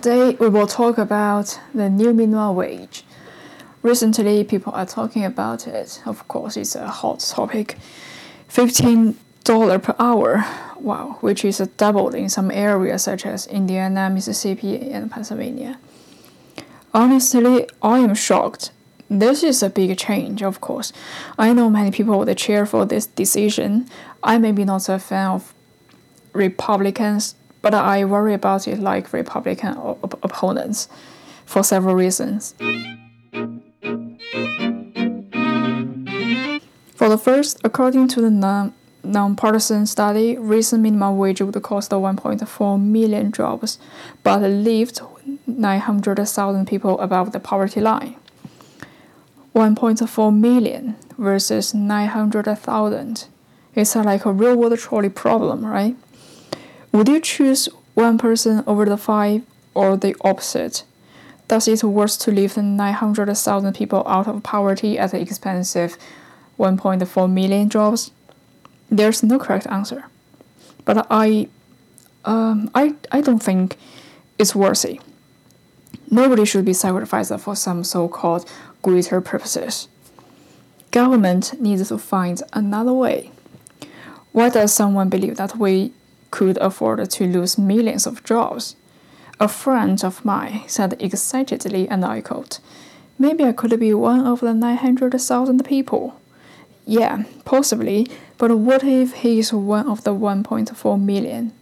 today we will talk about the new minimum wage. Recently, people are talking about it. Of course, it's a hot topic. $15 per hour, wow, which is doubled in some areas such as Indiana, Mississippi, and Pennsylvania. Honestly, I am shocked. This is a big change, of course. I know many people would cheer for this decision. I may be not a fan of Republicans, but I worry about it like Republican op opponents for several reasons. For the first, according to the non nonpartisan study, recent minimum wage would cost 1.4 million jobs, but lift 900,000 people above the poverty line. 1.4 million versus 900,000. It's like a real world trolley problem, right? Would you choose one person over the five or the opposite? Does it worse to leave 900,000 people out of poverty at the expense of 1.4 million jobs? There's no correct answer. But I, um, I, I don't think it's worthy. Nobody should be sacrificed for some so-called greater purposes. Government needs to find another way. Why does someone believe that we could afford to lose millions of jobs. A friend of mine said excitedly, and I quote, Maybe I could be one of the 900,000 people. Yeah, possibly, but what if he is one of the 1.4 million?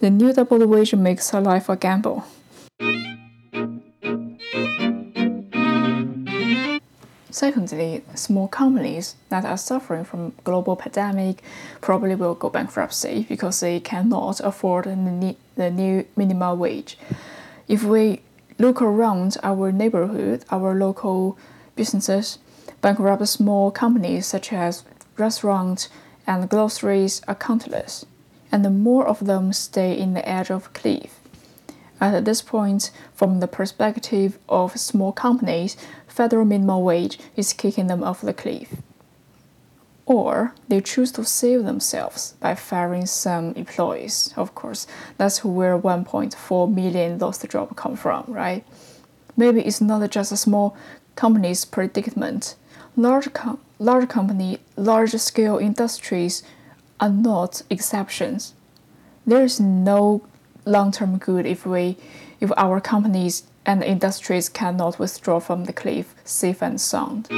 The new double wage makes life a gamble. Secondly, small companies that are suffering from global pandemic probably will go bankruptcy because they cannot afford the, new minimum wage. If we look around our neighborhood, our local businesses, bankrupt small companies such as restaurants and groceries are countless, and more of them stay in the edge of cliff. At this point, from the perspective of small companies, federal minimum wage is kicking them off the cliff. Or they choose to save themselves by firing some employees. Of course, that's where 1.4 million lost jobs come from, right? Maybe it's not just a small company's predicament. Large, com- large company, large scale industries are not exceptions. There is no long-term good if we if our companies and industries cannot withdraw from the cliff safe and sound.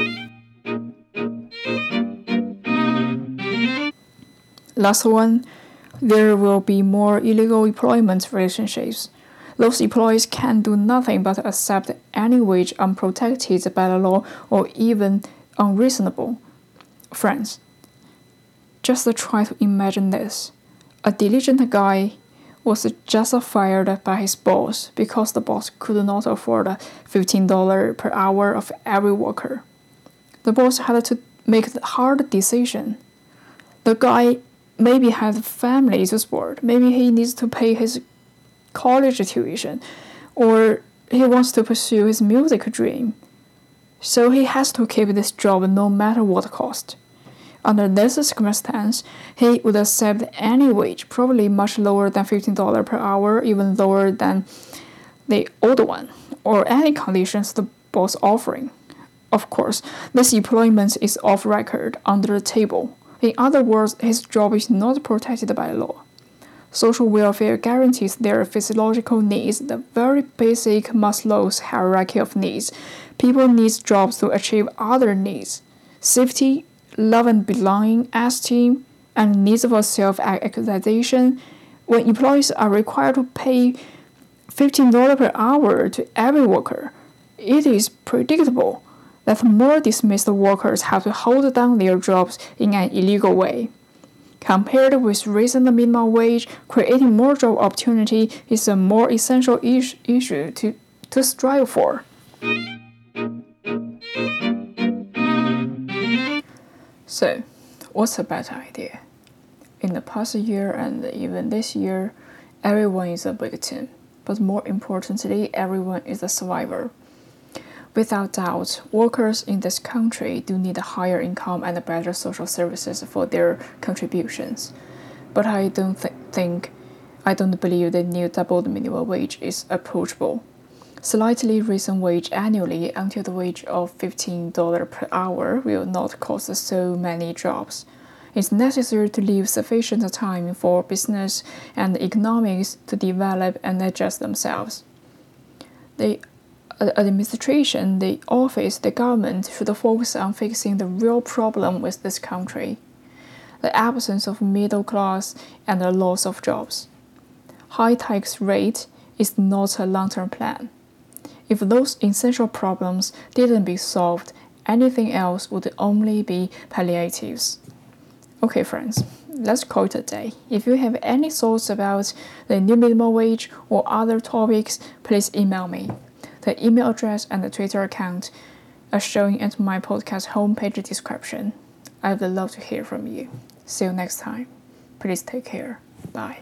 Last one, there will be more illegal employment relationships. Those employees can do nothing but accept any wage unprotected by the law or even unreasonable. Friends, just try to imagine this. A diligent guy was just fired by his boss because the boss could not afford $15 per hour of every worker. The boss had to make the hard decision. The guy maybe had family to support, maybe he needs to pay his college tuition, or he wants to pursue his music dream. So he has to keep this job no matter what cost. Under this circumstance, he would accept any wage, probably much lower than $15 per hour, even lower than the old one, or any conditions the boss offering. Of course, this employment is off record, under the table. In other words, his job is not protected by law. Social welfare guarantees their physiological needs, the very basic Maslow's hierarchy of needs. People need jobs to achieve other needs safety, love and belonging, esteem, and needs for self actualization, when employees are required to pay $15 per hour to every worker, it is predictable that more dismissed workers have to hold down their jobs in an illegal way. Compared with raising the minimum wage, creating more job opportunity is a more essential is- issue to, to strive for. So, what's a better idea? In the past year and even this year, everyone is a victim, but more importantly, everyone is a survivor. Without doubt, workers in this country do need a higher income and better social services for their contributions. But I don't th- think I don't believe the new double minimum wage is approachable. Slightly raising wage annually until the wage of $15 per hour will not cost so many jobs. It's necessary to leave sufficient time for business and economics to develop and adjust themselves. The uh, administration, the office, the government should focus on fixing the real problem with this country the absence of middle class and the loss of jobs high tax rate is not a long term plan. If those essential problems didn't be solved, anything else would only be palliatives. Okay, friends, let's call it a day. If you have any thoughts about the new minimum wage or other topics, please email me. The email address and the Twitter account are showing at my podcast homepage description. I would love to hear from you. See you next time. Please take care. Bye.